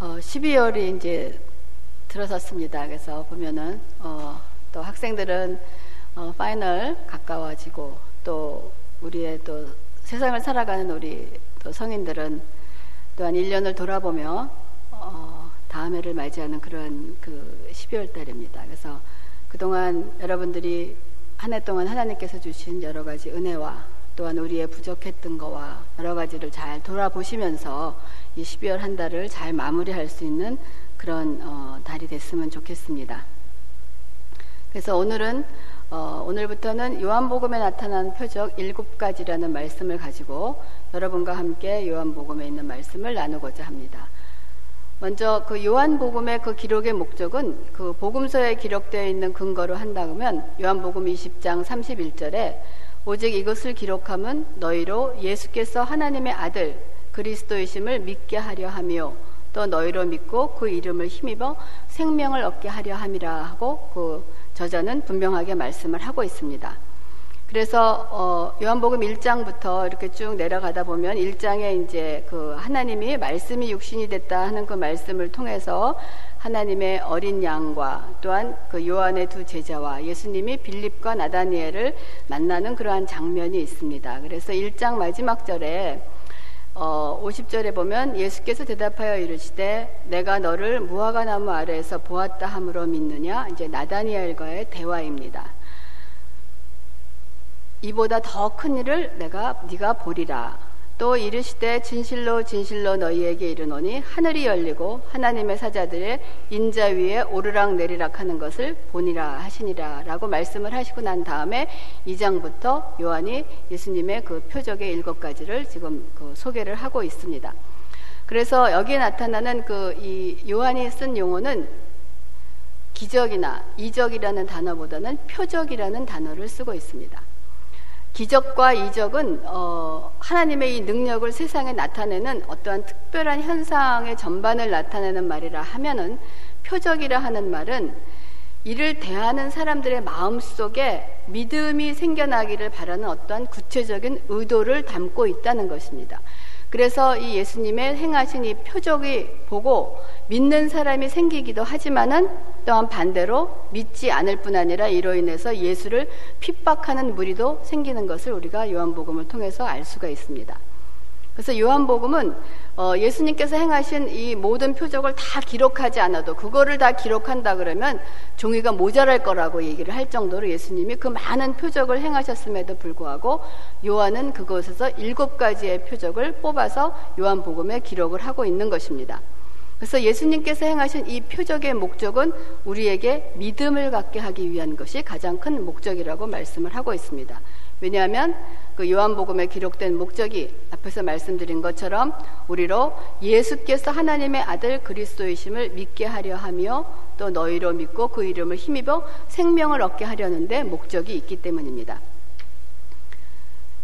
어, 12월이 이제 들어섰습니다. 그래서 보면은 어, 또 학생들은 어, 파이널 가까워지고 또 우리의 또 세상을 살아가는 우리 또 성인들은 또한 1년을 돌아보며 어, 다음 해를 맞이하는 그런 그 12월 달입니다. 그래서 그동안 여러분들이 한 해 동안 하나님께서 주신 여러 가지 은혜와 또한 우리의 부족했던 거와 여러 가지를 잘 돌아보시면서 이 12월 한 달을 잘 마무리할 수 있는 그런 어, 달이 됐으면 좋겠습니다. 그래서 오늘은 어, 오늘부터는 요한복음에 나타난 표적 일곱 가지라는 말씀을 가지고 여러분과 함께 요한복음에 있는 말씀을 나누고자 합니다. 먼저 그 요한복음의 그 기록의 목적은 그 복음서에 기록되어 있는 근거로 한다면 요한복음 20장 31절에 오직 이것을 기록함은 너희로 예수께서 하나님의 아들 그리스도이심을 믿게 하려 하며 또 너희로 믿고 그 이름을 힘입어 생명을 얻게 하려 함이라 하고 그 저자는 분명하게 말씀을 하고 있습니다. 그래서 어, 요한복음 1장부터 이렇게 쭉 내려가다 보면 1장에 이제 그 하나님이 말씀이 육신이 됐다 하는 그 말씀을 통해서 하나님의 어린 양과 또한 그 요한의 두 제자와 예수님이 빌립과 나다니엘을 만나는 그러한 장면이 있습니다. 그래서 1장 마지막 절에 어, 50절에 보면 예수께서 대답하여 이르시되 내가 너를 무화과 나무 아래에서 보았다 함으로 믿느냐 이제 나다니엘과의 대화입니다. 이보다 더 큰 일을 내가 네가 보리라. 또 이르시되 진실로 진실로 너희에게 이르노니 하늘이 열리고 하나님의 사자들의 인자 위에 오르락 내리락 하는 것을 보니라 하시니라라고 말씀을 하시고 난 다음에 2장부터 요한이 예수님의 그 표적의 일곱 가지를 지금 그 소개를 하고 있습니다. 그래서 여기에 나타나는 그 이 요한이 쓴 용어는 기적이나 이적이라는 단어보다는 표적이라는 단어를 쓰고 있습니다. 기적과 이적은 어, 하나님의 이 능력을 세상에 나타내는 어떠한 특별한 현상의 전반을 나타내는 말이라 하면은 표적이라 하는 말은 이를 대하는 사람들의 마음 속에 믿음이 생겨나기를 바라는 어떠한 구체적인 의도를 담고 있다는 것입니다. 그래서 이 예수님의 행하신 이 표적이 보고 믿는 사람이 생기기도 하지만은 또한 반대로 믿지 않을 뿐 아니라 이로 인해서 예수를 핍박하는 무리도 생기는 것을 우리가 요한복음을 통해서 알 수가 있습니다. 그래서 요한복음은 어, 예수님께서 행하신 이 모든 표적을 다 기록하지 않아도 그거를 다 기록한다 그러면 종이가 모자랄 거라고 얘기를 할 정도로 예수님이 그 많은 표적을 행하셨음에도 불구하고 요한은 그것에서 일곱 가지의 표적을 뽑아서 요한복음에 기록을 하고 있는 것입니다. 그래서 예수님께서 행하신 이 표적의 목적은 우리에게 믿음을 갖게 하기 위한 것이 가장 큰 목적이라고 말씀을 하고 있습니다. 왜냐하면 그 요한복음에 기록된 목적이 앞에서 말씀드린 것처럼 우리로 예수께서 하나님의 아들 그리스도이심을 믿게 하려 하며 또 너희로 믿고 그 이름을 힘입어 생명을 얻게 하려는데 목적이 있기 때문입니다.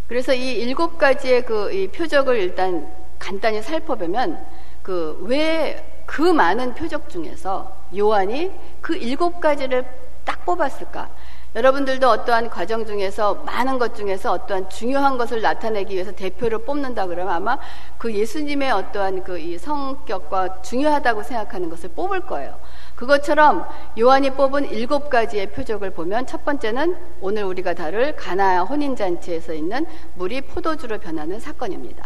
그래서 이 일곱 가지의 그 표적을 일단 간단히 살펴보면 그 왜그 그 많은 표적 중에서 요한이 그 일곱 가지를 딱 뽑았을까? 여러분들도 어떠한 과정 중에서 많은 것 중에서 어떠한 중요한 것을 나타내기 위해서 대표를 뽑는다 그러면 아마 그 예수님의 어떠한 그 이 성격과 중요하다고 생각하는 것을 뽑을 거예요. 그것처럼 요한이 뽑은 일곱 가지의 표적을 보면 첫 번째는 오늘 우리가 다룰 가나 혼인잔치에서 있는 물이 포도주로 변하는 사건입니다.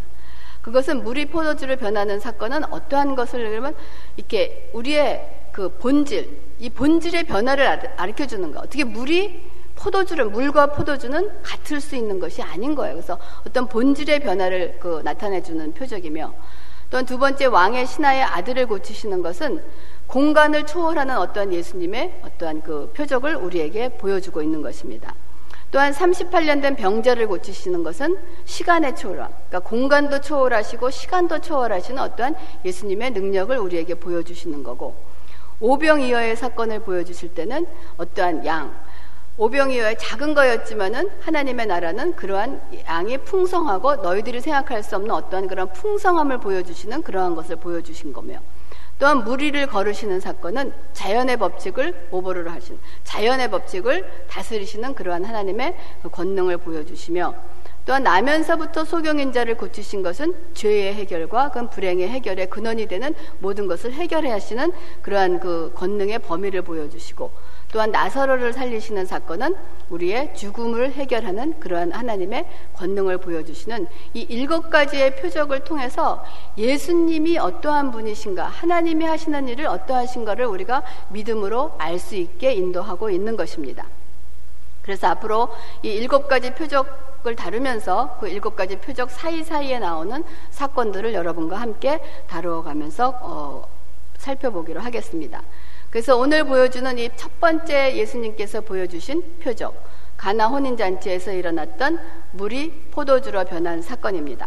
그것은 물이 포도주를 변하는 사건은 어떠한 것을 그러면 이렇게 우리의 그 본질, 이 본질의 변화를 가르쳐 주는 거. 어떻게 물이 포도주를 물과 포도주는 같을 수 있는 것이 아닌 거예요. 그래서 어떤 본질의 변화를 그 나타내 주는 표적이며 또한 두 번째 왕의 신하의 아들을 고치시는 것은 공간을 초월하는 어떠한 예수님의 어떠한 그 표적을 우리에게 보여주고 있는 것입니다. 또한 38년 된 병자를 고치시는 것은 시간의 초월, 그러니까 공간도 초월하시고 시간도 초월하시는 어떠한 예수님의 능력을 우리에게 보여주시는 거고, 오병이어의 사건을 보여주실 때는 어떠한 양, 오병이어의 작은 거였지만은 하나님의 나라는 그러한 양이 풍성하고 너희들이 생각할 수 없는 어떠한 그런 풍성함을 보여주시는 그러한 것을 보여주신 거며, 또한 무리를 거르시는 사건은 자연의 법칙을 오버를 하신 자연의 법칙을 다스리시는 그러한 하나님의 그 권능을 보여주시며 또한 나면서부터 소경인자를 고치신 것은 죄의 해결과 그 불행의 해결의 근원이 되는 모든 것을 해결해 하시는 그러한 그 권능의 범위를 보여주시고 또한 나사로를 살리시는 사건은 우리의 죽음을 해결하는 그러한 하나님의 권능을 보여주시는 이 일곱 가지의 표적을 통해서 예수님이 어떠한 분이신가, 하나님이 하시는 일을 어떠하신가를 우리가 믿음으로 알 수 있게 인도하고 있는 것입니다. 그래서 앞으로 이 일곱 가지 표적 을 다루면서 그 일곱 가지 표적 사이사이에 나오는 사건들을 여러분과 함께 다루어 가면서 어, 살펴보기로 하겠습니다. 그래서 오늘 보여주는 이 첫 번째 예수님께서 보여주신 표적, 가나 혼인잔치에서 일어났던 물이 포도주로 변한 사건입니다.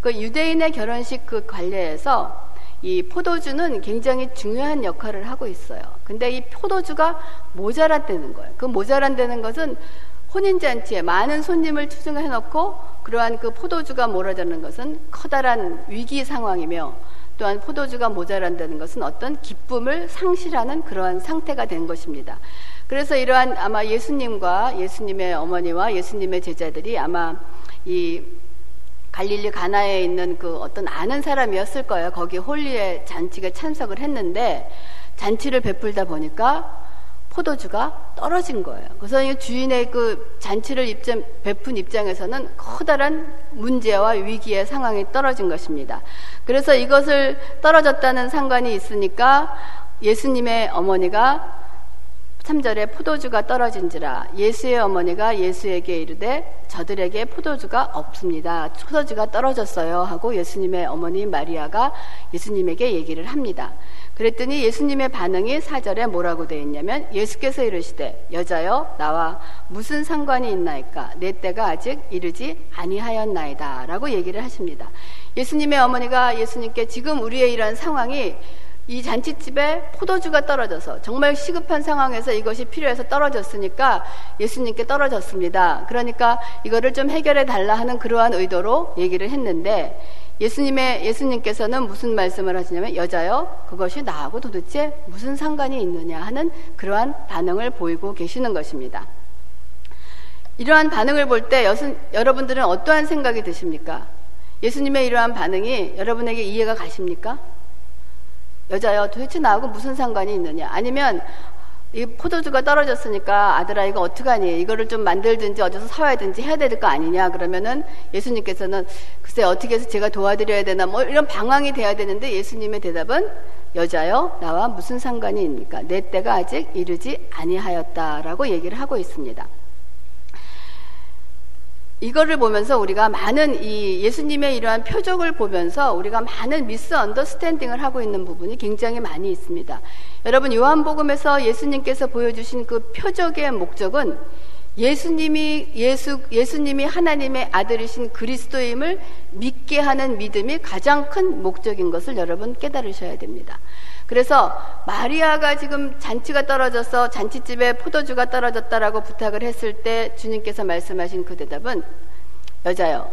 그 유대인의 결혼식 그 관례에서 이 포도주는 굉장히 중요한 역할을 하고 있어요. 근데 이 포도주가 모자란다는 거예요. 그 모자란다는 것은 혼인잔치에 많은 손님을 추승해 놓고 그러한 그 포도주가 모자라는 것은 커다란 위기 상황이며 또한 포도주가 모자란다는 것은 어떤 기쁨을 상실하는 그러한 상태가 된 것입니다. 그래서 이러한 아마 예수님과 예수님의 어머니와 예수님의 제자들이 아마 이 갈릴리 가나에 있는 그 어떤 아는 사람이었을 거예요. 거기 홀리의 잔치에 참석을 했는데 잔치를 베풀다 보니까 포도주가 떨어진 거예요. 그래서 주인의 그 잔치를 입장, 베푼 입장에서는 커다란 문제와 위기의 상황이 떨어진 것입니다. 그래서 이것을 떨어졌다는 상관이 있으니까 예수님의 어머니가 3절에 포도주가 떨어진지라 예수의 어머니가 예수에게 이르되 저들에게 포도주가 없습니다. 포도주가 떨어졌어요 하고 예수님의 어머니 마리아가 예수님에게 얘기를 합니다. 그랬더니 예수님의 반응이 사절에 뭐라고 되어 있냐면 예수께서 이르시되 여자여 나와 무슨 상관이 있나이까 내 때가 아직 이르지 아니하였나이다 라고 얘기를 하십니다. 예수님의 어머니가 예수님께 지금 우리의 이러한 상황이 이 잔치집에 포도주가 떨어져서 정말 시급한 상황에서 이것이 필요해서 떨어졌으니까 예수님께 떨어졌습니다. 그러니까 이거를 좀 해결해 달라 하는 그러한 의도로 얘기를 했는데 예수님의 예수님께서는 무슨 말씀을 하시냐면 여자여 그것이 나하고 도대체 무슨 상관이 있느냐 하는 그러한 반응을 보이고 계시는 것입니다. 이러한 반응을 볼 때 여러분들은 어떠한 생각이 드십니까? 예수님의 이러한 반응이 여러분에게 이해가 가십니까? 여자여 도대체 나하고 무슨 상관이 있느냐? 아니면 이 포도주가 떨어졌으니까 아들아 이거 어떡하니? 이거를 좀 만들든지 어디서 사와야든지 해야 될 거 아니냐? 그러면은 예수님께서는 글쎄 어떻게 해서 제가 도와드려야 되나? 뭐 이런 방황이 돼야 되는데 예수님의 대답은 여자여 나와 무슨 상관이 있습니까? 내 때가 아직 이르지 아니하였다라고 얘기를 하고 있습니다. 이거를 보면서 우리가 많은 이 예수님의 이러한 표적을 보면서 우리가 많은 미스 언더스탠딩을 하고 있는 부분이 굉장히 많이 있습니다. 여러분 요한복음에서 예수님께서 보여주신 그 표적의 목적은 예수님이 예수 예수님이 하나님의 아들이신 그리스도임을 믿게 하는 믿음이 가장 큰 목적인 것을 여러분 깨달으셔야 됩니다. 그래서 마리아가 지금 잔치가 떨어져서 잔치집에 포도주가 떨어졌다라고 부탁을 했을 때 주님께서 말씀하신 그 대답은 여자여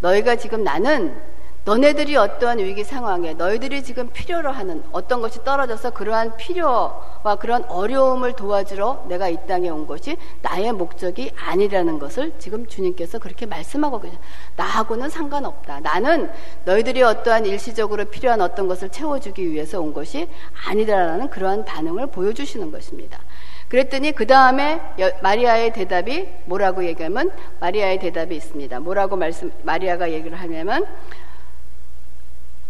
너희가 지금 나는 너네들이 어떠한 위기 상황에 너희들이 지금 필요로 하는 어떤 것이 떨어져서 그러한 필요와 그런 어려움을 도와주러 내가 이 땅에 온 것이 나의 목적이 아니라는 것을 지금 주님께서 그렇게 말씀하고 계세요. 나하고는 상관없다. 나는 너희들이 어떠한 일시적으로 필요한 어떤 것을 채워주기 위해서 온 것이 아니다라는 그러한 반응을 보여주시는 것입니다. 그랬더니 그 다음에 마리아의 대답이 뭐라고 얘기하면 마리아의 대답이 있습니다. 뭐라고 말씀 마리아가 얘기를 하냐면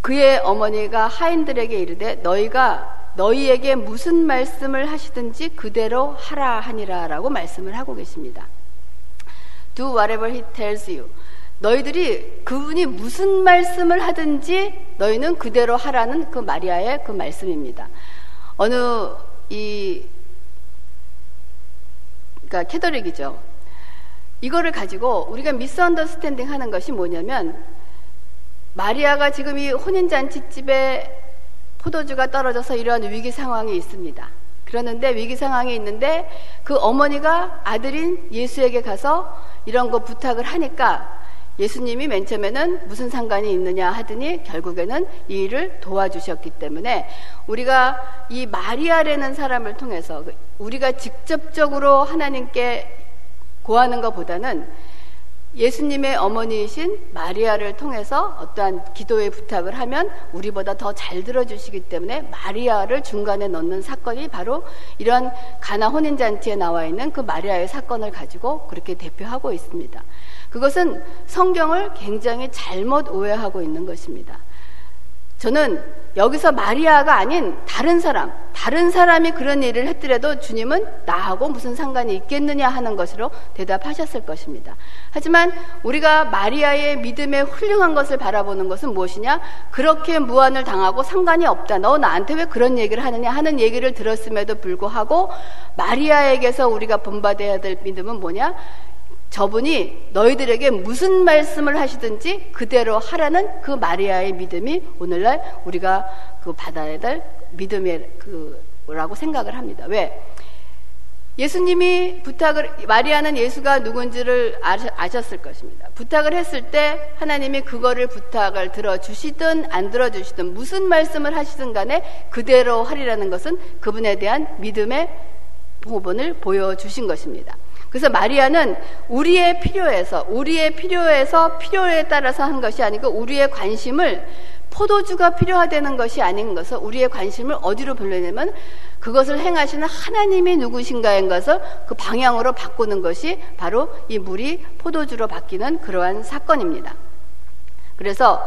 그의 어머니가 하인들에게 이르되 너희가 너희에게 무슨 말씀을 하시든지 그대로 하라 하니라라고 말씀을 하고 계십니다. Do whatever he tells you. 너희들이 그분이 무슨 말씀을 하든지 너희는 그대로 하라는 그 마리아의 그 말씀입니다. 어느 이 그러니까 캐더릭이죠. 이거를 가지고 우리가 미스언더스탠딩 하는 것이 뭐냐면 마리아가 지금 이 혼인잔치집에 포도주가 떨어져서 이러한 위기 상황이 있습니다. 그러는데 위기 상황이 있는데 그 어머니가 아들인 예수에게 가서 이런 거 부탁을 하니까 예수님이 맨 처음에는 무슨 상관이 있느냐 하더니 결국에는 이 일을 도와주셨기 때문에 우리가 이 마리아라는 사람을 통해서 우리가 직접적으로 하나님께 고하는 것보다는 예수님의 어머니이신 마리아를 통해서 어떠한 기도의 부탁을 하면 우리보다 더 잘 들어주시기 때문에 마리아를 중간에 넣는 사건이 바로 이런 가나 혼인잔치에 나와 있는 그 마리아의 사건을 가지고 그렇게 대표하고 있습니다. 그것은 성경을 굉장히 잘못 오해하고 있는 것입니다. 저는 여기서 마리아가 아닌 다른 사람, 다른 사람이 그런 일을 했더라도 주님은 나하고 무슨 상관이 있겠느냐 하는 것으로 대답하셨을 것입니다. 하지만 우리가 마리아의 믿음의 훌륭한 것을 바라보는 것은 무엇이냐? 그렇게 무한을 당하고 상관이 없다. 너 나한테 왜 그런 얘기를 하느냐 하는 얘기를 들었음에도 불구하고 마리아에게서 우리가 본받아야 될 믿음은 뭐냐? 저분이 너희들에게 무슨 말씀을 하시든지 그대로 하라는 그 마리아의 믿음이 오늘날 우리가 그 받아야 될 믿음의 그라고 생각을 합니다. 왜? 예수님이 부탁을 마리아는 예수가 누군지를 아셨을 것입니다. 부탁을 했을 때 하나님이 그거를 부탁을 들어 주시든 안 들어 주시든 무슨 말씀을 하시든 간에 그대로 하리라는 것은 그분에 대한 믿음의 부분을 보여 주신 것입니다. 그래서 마리아는 우리의 필요에서 우리의 필요에서 필요에 따라서 한 것이 아니고 우리의 관심을 포도주가 필요하다는 것이 아닌 것을 우리의 관심을 어디로 돌려내면 그것을 행하시는 하나님이 누구신가인 것을 그 방향으로 바꾸는 것이 바로 이 물이 포도주로 바뀌는 그러한 사건입니다. 그래서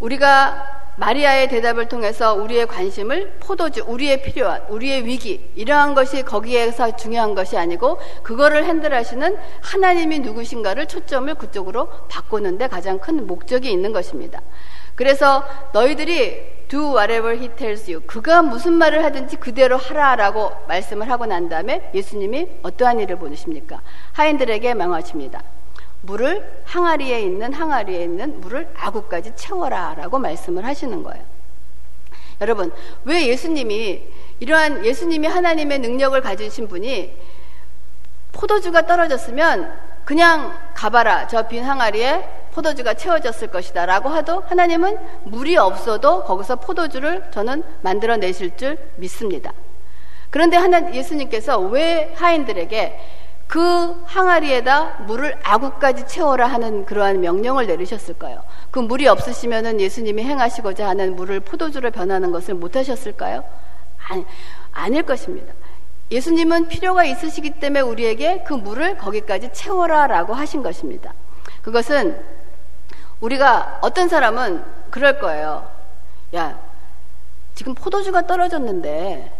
우리가 마리아의 대답을 통해서 우리의 관심을 포도주, 우리의 필요한, 우리의 위기, 이러한 것이 거기에서 중요한 것이 아니고 그거를 핸들하시는 하나님이 누구신가를 초점을 그쪽으로 바꾸는데 가장 큰 목적이 있는 것입니다. 그래서 너희들이 do whatever he tells you. 그가 무슨 말을 하든지 그대로 하라라고 말씀을 하고 난 다음에 예수님이 어떠한 일을 보내십니까? 하인들에게 명하십니다. 물을 항아리에 있는 항아리에 있는 물을 아구까지 채워라라고 말씀을 하시는 거예요. 여러분, 왜 예수님이 이러한 예수님이 하나님의 능력을 가지신 분이 포도주가 떨어졌으면 그냥 가봐라. 저 빈 항아리에 포도주가 채워졌을 것이다. 라고 하도 하나님은 물이 없어도 거기서 포도주를 저는 만들어내실 줄 믿습니다. 그런데 하나 예수님께서 왜 하인들에게 그 항아리에다 물을 아구까지 채워라 하는 그러한 명령을 내리셨을까요? 그 물이 없으시면은 예수님이 행하시고자 하는 물을 포도주로 변하는 것을 못 하셨을까요? 아니, 아닐 것입니다. 예수님은 필요가 있으시기 때문에 우리에게 그 물을 거기까지 채워라 라고 하신 것입니다. 그것은 우리가 어떤 사람은 그럴 거예요. 야, 지금 포도주가 떨어졌는데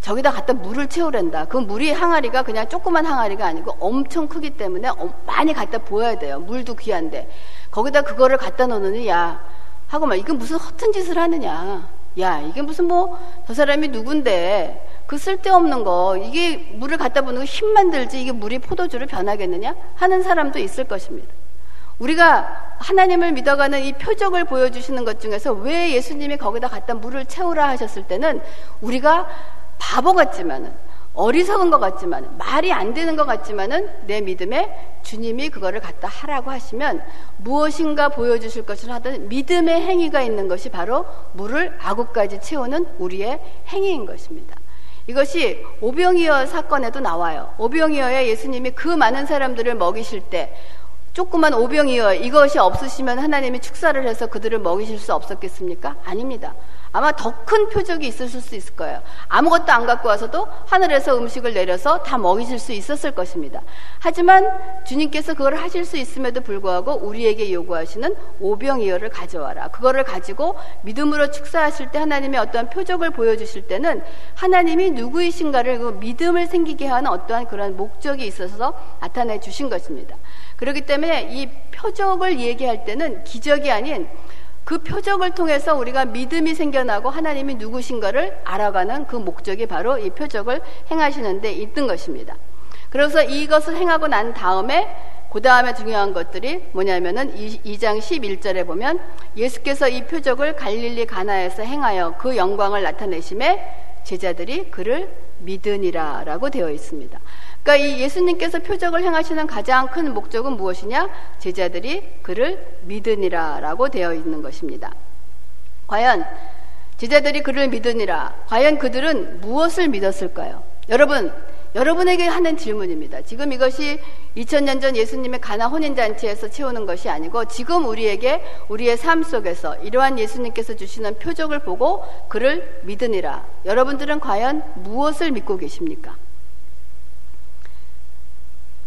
저기다 갖다 물을 채우란다. 그 물이 항아리가 그냥 조그만 항아리가 아니고 엄청 크기 때문에 많이 갖다 보여야 돼요. 물도 귀한데. 거기다 그거를 갖다 놓느니 야 하고 막 이건 무슨 허튼 짓을 하느냐. 야 이게 무슨 뭐 저 사람이 누군데 그 쓸데없는 거 이게 물을 갖다 보는 거 힘만 들지 이게 물이 포도주를 변하겠느냐 하는 사람도 있을 것입니다. 우리가 하나님을 믿어가는 이 표적을 보여주시는 것 중에서 왜 예수님이 거기다 갖다 물을 채우라 하셨을 때는 우리가 바보 같지만은 어리석은 것 같지만 말이 안 되는 것 같지만은 내 믿음에 주님이 그거를 갖다 하라고 하시면 무엇인가 보여주실 것을 하던 믿음의 행위가 있는 것이 바로 물을 아구까지 채우는 우리의 행위인 것입니다. 이것이 오병이어 사건에도 나와요. 오병이어에 예수님이 그 많은 사람들을 먹이실 때 조그만 오병이어 이것이 없으시면 하나님이 축사를 해서 그들을 먹이실 수 없었겠습니까? 아닙니다. 아마 더 큰 표적이 있으실 수 있을 거예요. 아무것도 안 갖고 와서도 하늘에서 음식을 내려서 다 먹이실 수 있었을 것입니다. 하지만 주님께서 그걸 하실 수 있음에도 불구하고 우리에게 요구하시는 오병이어를 가져와라. 그거를 가지고 믿음으로 축사하실 때 하나님의 어떠한 표적을 보여주실 때는 하나님이 누구이신가를 그 믿음을 생기게 하는 어떠한 그런 목적이 있어서 나타내 주신 것입니다. 그렇기 때문에 이 표적을 얘기할 때는 기적이 아닌 그 표적을 통해서 우리가 믿음이 생겨나고 하나님이 누구신가를 알아가는 그 목적이 바로 이 표적을 행하시는 데 있던 것입니다. 그래서 이것을 행하고 난 다음에 그 다음에 중요한 것들이 뭐냐면은 2장 11절에 보면 예수께서 이 표적을 갈릴리 가나에서 행하여 그 영광을 나타내심에 제자들이 그를 믿으니라 라고 되어 있습니다. 그러니까 이 예수님께서 표적을 행하시는 가장 큰 목적은 무엇이냐? 제자들이 그를 믿으니라라고 되어 있는 것입니다. 과연 제자들이 그를 믿으니라. 과연 그들은 무엇을 믿었을까요? 여러분, 여러분에게 하는 질문입니다. 지금 이것이 2000년 전 예수님의 가나 혼인잔치에서 채우는 것이 아니고 지금 우리에게 우리의 삶 속에서 이러한 예수님께서 주시는 표적을 보고 그를 믿으니라. 여러분들은 과연 무엇을 믿고 계십니까?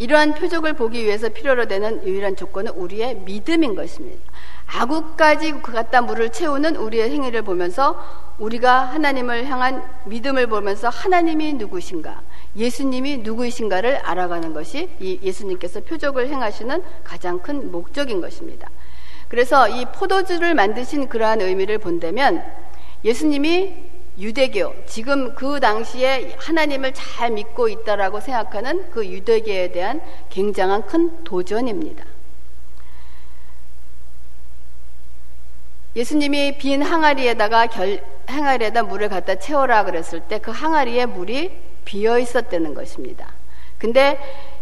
이러한 표적을 보기 위해서 필요로 되는 유일한 조건은 우리의 믿음인 것입니다. 아구까지 그 갖다 물을 채우는 우리의 행위를 보면서 우리가 하나님을 향한 믿음을 보면서 하나님이 누구신가, 예수님이 누구이신가를 알아가는 것이 이 예수님께서 표적을 행하시는 가장 큰 목적인 것입니다. 그래서 이 포도주를 만드신 그러한 의미를 본다면 예수님이 유대교, 지금 그 당시에 하나님을 잘 믿고 있다라고 생각하는 그 유대교에 대한 굉장한 큰 도전입니다. 예수님이 빈 항아리에다가 결, 항아리에다 물을 갖다 채워라 그랬을 때 그 항아리에 물이 비어 있었다는 것입니다. 근데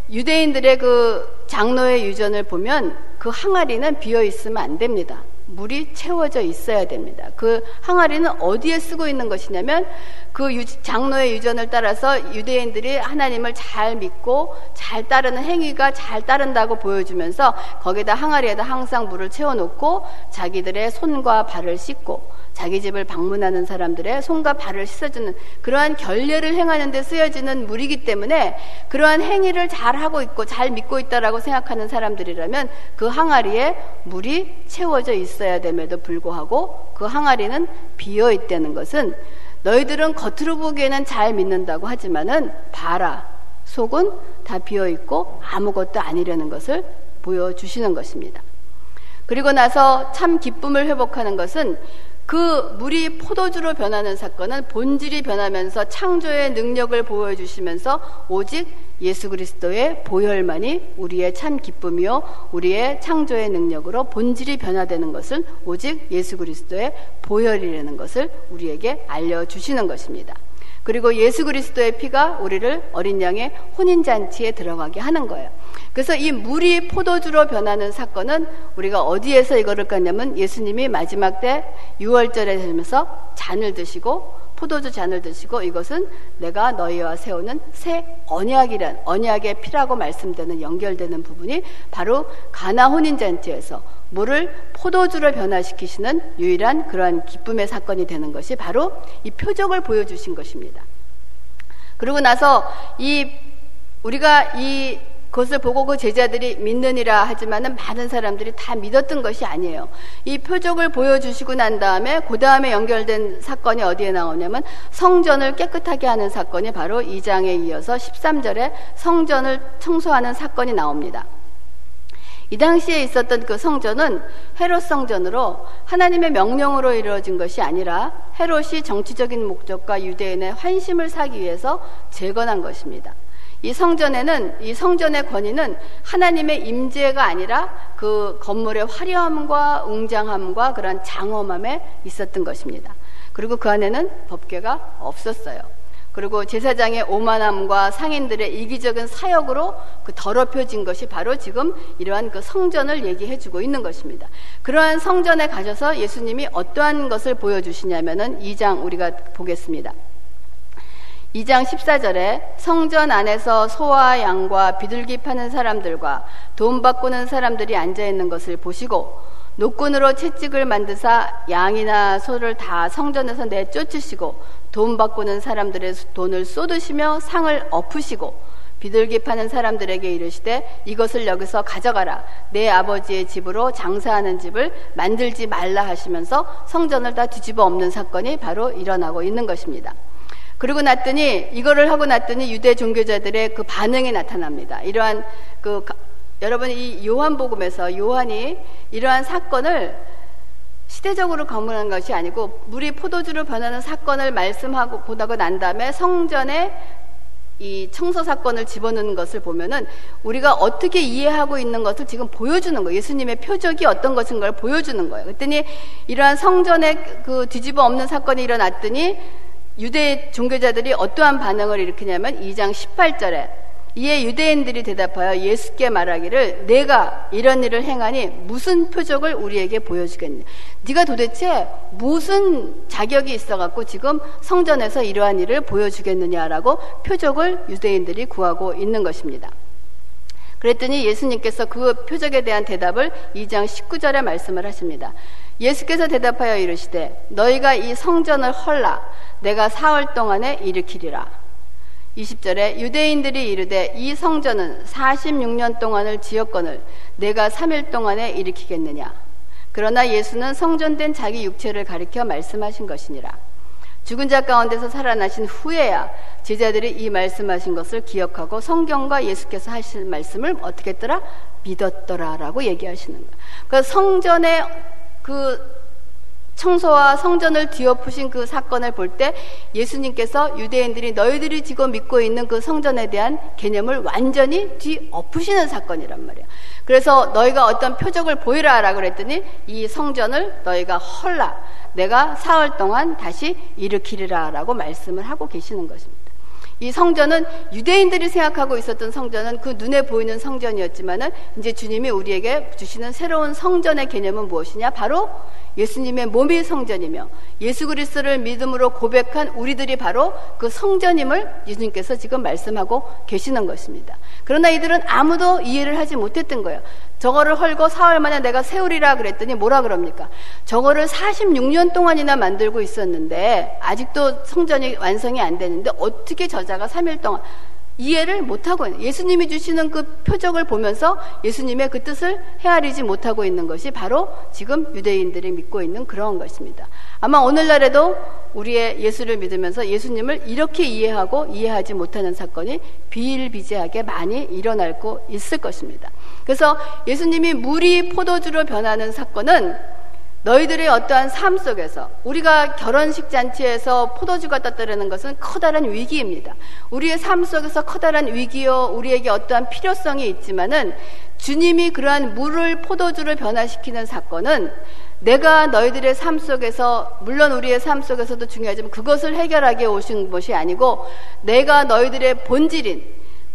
유대인들의 그 장로의 유전을 보면 그 항아리는 비어 있으면 안 됩니다. 물이 채워져 있어야 됩니다. 그 항아리는 어디에 쓰고 있는 것이냐면 그 장로의 유전을 따라서 유대인들이 하나님을 잘 믿고 잘 따르는 행위가 잘 따른다고 보여주면서 거기다 항아리에다 항상 물을 채워놓고 자기들의 손과 발을 씻고 자기 집을 방문하는 사람들의 손과 발을 씻어주는 그러한 결례를 행하는 데 쓰여지는 물이기 때문에 그러한 행위를 잘 하고 있고 잘 믿고 있다라고 생각하는 사람들이라면 그 항아리에 물이 채워져 있어 야 됨에도 불구하고 그 항아리는 비어 있다는 것은 너희들은 겉으로 보기에는 잘 믿는다고 하지만은 봐라 속은 다 비어 있고 아무것도 아니라는 것을 보여주시는 것입니다. 그리고 나서 참 기쁨을 회복하는 것은 그 물이 포도주로 변하는 사건은 본질이 변하면서 창조의 능력을 보여주시면서 오직 예수 그리스도의 보혈만이 우리의 참 기쁨이요 우리의 창조의 능력으로 본질이 변화되는 것은 오직 예수 그리스도의 보혈이라는 것을 우리에게 알려 주시는 것입니다. 그리고 예수 그리스도의 피가 우리를 어린 양의 혼인 잔치에 들어가게 하는 거예요. 그래서 이 물이 포도주로 변하는 사건은 우리가 어디에서 이거를 깠냐면 예수님이 마지막 때 6월절에 되면서 잔을 드시고 포도주 잔을 드시고 이것은 내가 너희와 세우는 새 언약이란 언약의 피라고 말씀되는 연결되는 부분이 바로 가나 혼인 잔치에서 물을 포도주로 변화시키시는 유일한 그러한 기쁨의 사건이 되는 것이 바로 이 표적을 보여주신 것입니다. 그리고 나서 이 우리가 이 그것을 보고 그 제자들이 믿느니라 하지만은 많은 사람들이 다 믿었던 것이 아니에요. 이 표적을 보여주시고 난 다음에 그 다음에 연결된 사건이 어디에 나오냐면 성전을 깨끗하게 하는 사건이 바로 2장에 이어서 13절에 성전을 청소하는 사건이 나옵니다. 이 당시에 있었던 그 성전은 헤롯 성전으로 하나님의 명령으로 이루어진 것이 아니라 헤롯이 정치적인 목적과 유대인의 환심을 사기 위해서 재건한 것입니다. 이 성전에는 이 성전의 권위는 하나님의 임재가 아니라 그 건물의 화려함과 웅장함과 그런 장엄함에 있었던 것입니다. 그리고 그 안에는 법궤가 없었어요. 그리고 제사장의 오만함과 상인들의 이기적인 사역으로 그 더럽혀진 것이 바로 지금 이러한 그 성전을 얘기해 주고 있는 것입니다. 그러한 성전에 가셔서 예수님이 어떠한 것을 보여주시냐면은 2장 우리가 보겠습니다. 2장 14절에 성전 안에서 소와 양과 비둘기 파는 사람들과 돈 바꾸는 사람들이 앉아 있는 것을 보시고 노끈으로 채찍을 만드사 양이나 소를 다 성전에서 내쫓으시고 돈 바꾸는 사람들의 돈을 쏟으시며 상을 엎으시고 비둘기 파는 사람들에게 이르시되 이것을 여기서 가져가라 내 아버지의 집으로 장사하는 집을 만들지 말라 하시면서 성전을 다 뒤집어 엎는 사건이 바로 일어나고 있는 것입니다. 그리고 났더니 이거를 하고 났더니 유대 종교자들의 그 반응이 나타납니다. 이러한 그 여러분 이 요한복음에서 요한이 이러한 사건을 시대적으로 검문한 것이 아니고 물이 포도주로 변하는 사건을 말씀하고 보다고 난 다음에 성전에 이 청소 사건을 집어넣는 것을 보면은 우리가 어떻게 이해하고 있는 것을 지금 보여주는 거예요. 예수님의 표적이 어떤 것인 걸 보여주는 거예요. 그랬더니 이러한 성전에 그 뒤집어 엎는 사건이 일어났더니 유대 종교자들이 어떠한 반응을 일으키냐면 2장 18절에 이에 유대인들이 대답하여 예수께 말하기를 내가 이런 일을 행하니 무슨 표적을 우리에게 보여주겠냐. 네가 도대체 무슨 자격이 있어갖고 지금 성전에서 이러한 일을 보여주겠느냐라고 표적을 유대인들이 구하고 있는 것입니다. 그랬더니 예수님께서 그 표적에 대한 대답을 2장 19절에 말씀을 하십니다. 예수께서 대답하여 이르시되 너희가 이 성전을 헐라 내가 사흘 동안에 일으키리라. 20절에 유대인들이 이르되 이 성전은 46년 동안을 지었건을 내가 3일 동안에 일으키겠느냐. 그러나 예수는 성전된 자기 육체를 가리켜 말씀하신 것이니라. 죽은 자 가운데서 살아나신 후에야 제자들이 이 말씀하신 것을 기억하고 성경과 예수께서 하신 말씀을 어떻게 했더라? 믿었더라 라고 얘기하시는 거예요. 그 성전의 그 청소와 성전을 뒤엎으신 그 사건을 볼 때 예수님께서 유대인들이 너희들이 지금 믿고 있는 그 성전에 대한 개념을 완전히 뒤엎으시는 사건이란 말이야. 그래서 너희가 어떤 표적을 보이라라고 그랬더니 이 성전을 너희가 헐라 내가 사흘 동안 다시 일으키리라라고 말씀을 하고 계시는 것입니다. 이 성전은 유대인들이 생각하고 있었던 성전은 그 눈에 보이는 성전이었지만은 이제 주님이 우리에게 주시는 새로운 성전의 개념은 무엇이냐? 바로 예수님의 몸이 성전이며 예수 그리스도를 믿음으로 고백한 우리들이 바로 그 성전임을 예수님께서 지금 말씀하고 계시는 것입니다. 그러나 이들은 아무도 이해를 하지 못했던 거예요. 저거를 헐고 사흘 만에 내가 세우리라 그랬더니 뭐라 그럽니까? 저거를 46년 동안이나 만들고 있었는데 아직도 성전이 완성이 안 되는데 어떻게 저자가 3일 동안 이해를 못하고 있는 예수님이 주시는 그 표적을 보면서 예수님의 그 뜻을 헤아리지 못하고 있는 것이 바로 지금 유대인들이 믿고 있는 그런 것입니다. 아마 오늘날에도 우리의 예수를 믿으면서 예수님을 이렇게 이해하고 이해하지 못하는 사건이 비일비재하게 많이 일어날 고 있을 것입니다. 그래서 예수님이 물이 포도주로 변하는 사건은 너희들의 어떠한 삶 속에서 우리가 결혼식 잔치에서 포도주가 떴다는 것은 커다란 위기입니다. 우리의 삶 속에서 커다란 위기요, 우리에게 어떠한 필요성이 있지만은 주님이 그러한 물을 포도주로 변화시키는 사건은 내가 너희들의 삶 속에서 물론 우리의 삶 속에서도 중요하지만 그것을 해결하기 오신 것이 아니고 내가 너희들의 본질인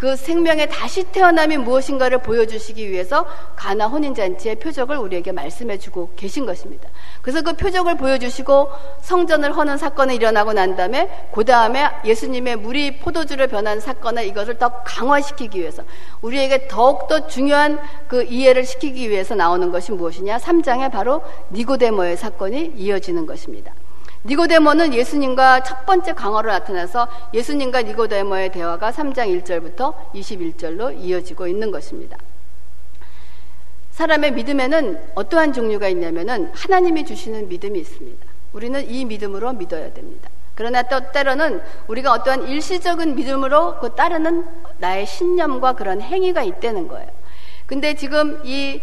그 생명의 다시 태어남이 무엇인가를 보여주시기 위해서 가나 혼인잔치의 표적을 우리에게 말씀해주고 계신 것입니다. 그래서 그 표적을 보여주시고 성전을 허는 사건이 일어나고 난 다음에 그 다음에 예수님의 물이 포도주를 변한 사건을 이것을 더 강화시키기 위해서 우리에게 더욱더 중요한 그 이해를 시키기 위해서 나오는 것이 무엇이냐? 3장에 바로 니고데모의 사건이 이어지는 것입니다. 니고데모는 예수님과 첫 번째 강화로 나타나서 예수님과 니고데모의 대화가 3장 1절부터 21절로 이어지고 있는 것입니다. 사람의 믿음에는 어떠한 종류가 있냐면은 하나님이 주시는 믿음이 있습니다. 우리는 이 믿음으로 믿어야 됩니다. 그러나 또 때로는 우리가 어떠한 일시적인 믿음으로 그 따르는 나의 신념과 그런 행위가 있다는 거예요. 근데 지금 이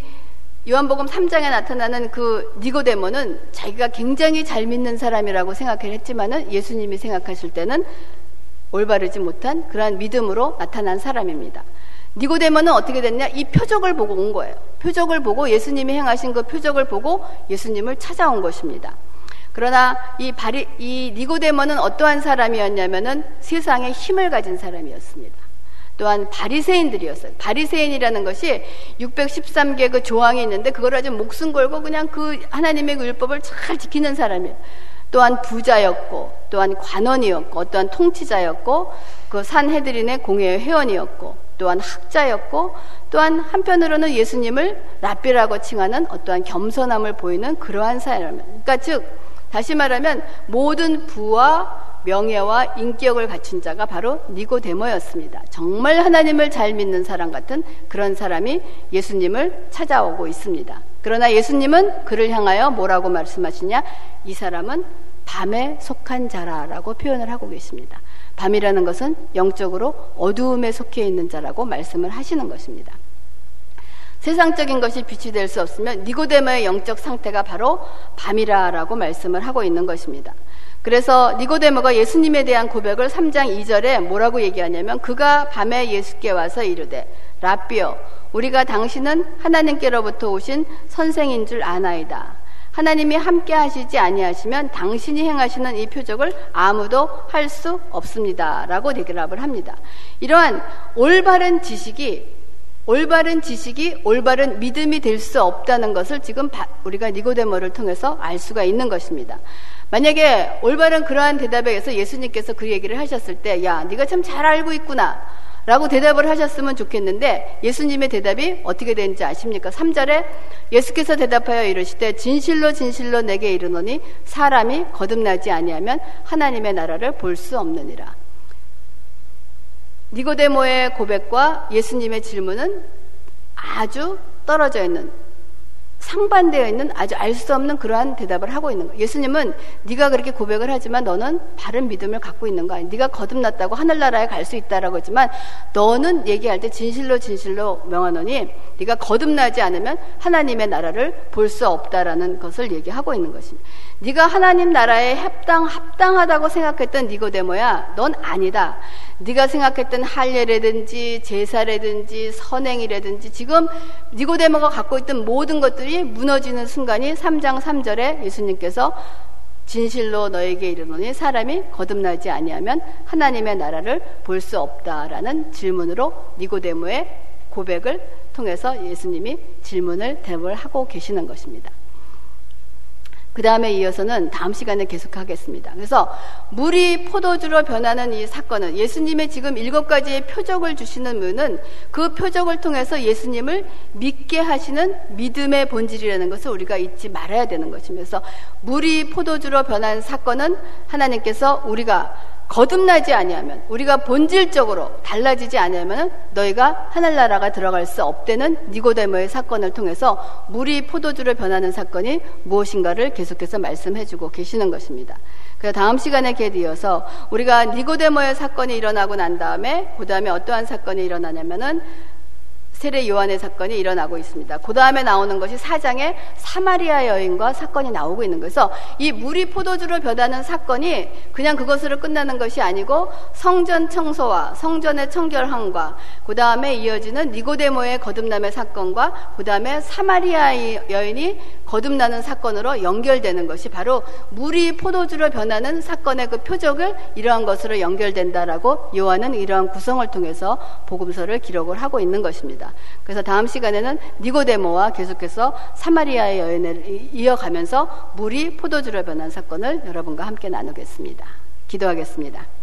요한복음 3장에 나타나는 그 니고데모는 자기가 굉장히 잘 믿는 사람이라고 생각을 했지만은 예수님이 생각하실 때는 올바르지 못한 그러한 믿음으로 나타난 사람입니다. 니고데모는 어떻게 됐냐? 이 표적을 보고 온 거예요. 표적을 보고 예수님이 행하신 그 표적을 보고 예수님을 찾아온 것입니다. 그러나 이 바리 이 니고데모는 어떠한 사람이었냐면은 세상에 힘을 가진 사람이었습니다. 또한 바리새인들이었어요. 바리새인이라는 것이 613개 그 조항이 있는데 그걸 아주 목숨 걸고 그냥 그 하나님의 그 율법을 잘 지키는 사람이에요. 또한 부자였고 또한 관원이었고 어떠한 통치자였고 그 산헤드린의 공회 회원이었고 또한 학자였고 또한 한편으로는 예수님을 랍비라고 칭하는 어떠한 겸손함을 보이는 그러한 사람. 그러니까 즉 다시 말하면 모든 부와 명예와 인격을 갖춘 자가 바로 니고데모였습니다. 정말 하나님을 잘 믿는 사람 같은 그런 사람이 예수님을 찾아오고 있습니다. 그러나 예수님은 그를 향하여 뭐라고 말씀하시냐? 이 사람은 밤에 속한 자라라고 표현을 하고 계십니다. 밤이라는 것은 영적으로 어두움에 속해 있는 자라고 말씀을 하시는 것입니다. 세상적인 것이 빛이 될 수 없으면 니고데모의 영적 상태가 바로 밤이라라고 말씀을 하고 있는 것입니다. 그래서 니고데모가 예수님에 대한 고백을 3장 2절에 뭐라고 얘기하냐면 그가 밤에 예수께 와서 이르되 라비어 우리가 당신은 하나님께로부터 오신 선생인 줄 아나이다. 하나님이 함께 하시지 아니하시면 당신이 행하시는 이 표적을 아무도 할 수 없습니다 라고 대답을 합니다. 이러한 올바른 지식이 올바른 지식이 올바른 믿음이 될 수 없다는 것을 지금 우리가 니고데모를 통해서 알 수가 있는 것입니다. 만약에 올바른 그러한 대답에 의해서 예수님께서 그 얘기를 하셨을 때, 야, 네가 참 잘 알고 있구나. 라고 대답을 하셨으면 좋겠는데 예수님의 대답이 어떻게 되는지 아십니까? 3절에 예수께서 대답하여 이르시되 진실로 진실로 내게 이르노니 사람이 거듭나지 아니하면 하나님의 나라를 볼 수 없느니라. 니고데모의 고백과 예수님의 질문은 아주 떨어져 있는 상반되어 있는 아주 알 수 없는 그러한 대답을 하고 있는 거예요. 예수님은 네가 그렇게 고백을 하지만 너는 바른 믿음을 갖고 있는 거 아니야. 네가 거듭났다고 하늘나라에 갈 수 있다라고 했지만 너는 얘기할 때 진실로 진실로 명하노니 네가 거듭나지 않으면 하나님의 나라를 볼 수 없다라는 것을 얘기하고 있는 것입니다. 네가 하나님 나라에 합당 합당하다고 생각했던 니고데모야, 넌 아니다. 네가 생각했던 할례라든지 제사라든지 선행이라든지 지금 니고데모가 갖고 있던 모든 것들이 무너지는 순간이 3장 3절에 예수님께서 진실로 너에게 이르노니 사람이 거듭나지 아니하면 하나님의 나라를 볼 수 없다라는 질문으로 니고데모의 고백을 통해서 예수님이 질문을 대답을 하고 계시는 것입니다. 그 다음에 이어서는 다음 시간에 계속하겠습니다. 그래서 물이 포도주로 변하는 이 사건은 예수님의 지금 일곱 가지의 표적을 주시는 분은 그 표적을 통해서 예수님을 믿게 하시는 믿음의 본질이라는 것을 우리가 잊지 말아야 되는. 그래서 물이 포도주로 변한 사건은 하나님께서 우리가 거듭나지 아니하면 우리가 본질적으로 달라지지 아니하면 너희가 하늘나라가 들어갈 수 없다는 니고데모의 사건을 통해서 물이 포도주로 변하는 사건이 무엇인가를 계속해서 말씀해주고 계시는 것입니다. 그래서 다음 시간에 계이어서 우리가 니고데모의 사건이 일어나고 난 다음에 그 다음에 어떠한 사건이 일어나냐면은 세례 요한의 사건이 일어나고 있습니다. 그 다음에 나오는 것이 사장의 사마리아 여인과 사건이 나오고 있는 거예서 이 물이 포도주로 변하는 사건이 그냥 그것으로 끝나는 것이 아니고 성전 청소와 성전의 청결함과 그 다음에 이어지는 니고데모의 거듭남의 사건과 그 다음에 사마리아 여인이 거듭나는 사건으로 연결되는 것이 바로 물이 포도주로 변하는 사건의 그 표적을 이러한 것으로 연결된다라고 요한은 이러한 구성을 통해서 복음서를 기록을 하고 있는 것입 그래서 다음 시간에는 니고데모와 계속해서 사마리아의 여인을 이어가면서 물이 포도주로 변한 사건을 여러분과 함께 나누겠습니다. 기도하겠습니다.